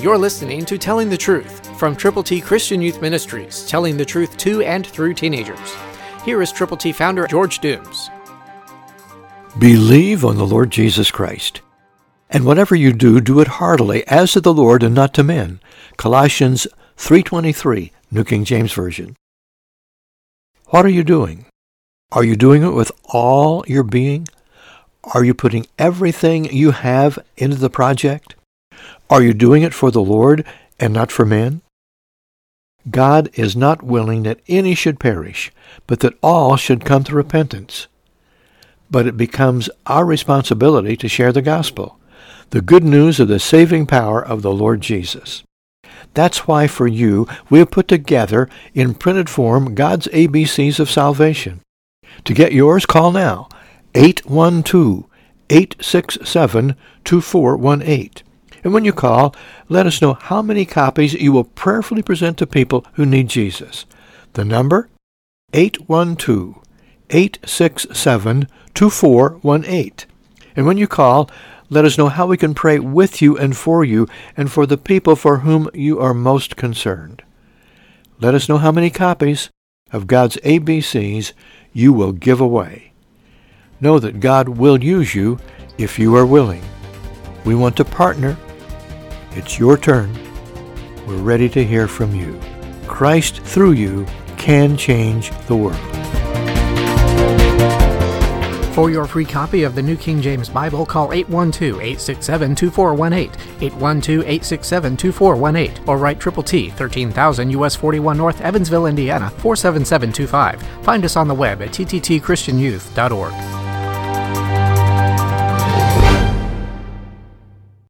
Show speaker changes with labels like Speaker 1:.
Speaker 1: You're listening to Telling the Truth from Triple T Christian Youth Ministries, telling the truth to and through teenagers. Here is Triple T founder George Dooms.
Speaker 2: Believe on the Lord Jesus Christ. And whatever you do, do it heartily, as to the Lord and not to men. Colossians 3.23, New King James Version. What are you doing? Are you doing it with all your being? Are you putting everything you have into the project? Are you doing it for the Lord and not for man? God is not willing that any should perish, but that all should come to repentance. But it becomes our responsibility to share the gospel, the good news of the saving power of the Lord Jesus. That's why for you we have put together in printed form God's ABCs of salvation. To get yours, call now 812 867 2418. And when you call, let us know how many copies you will prayerfully present to people who need Jesus. The number 812-867-2418. And when you call, let us know how we can pray with you and for you and for the people for whom you are most concerned. Let us know how many copies of God's ABCs you will give away. Know that God will use you if you are willing. We want to partner it's your turn. We're ready to hear from you. Christ through you can change the world.
Speaker 1: For your free copy of the New King James Bible, call 812-867-2418, 812-867-2418, or write Triple T, 13,000 US 41 North, Evansville, Indiana, 47725. Find us on the web at tttchristianyouth.org.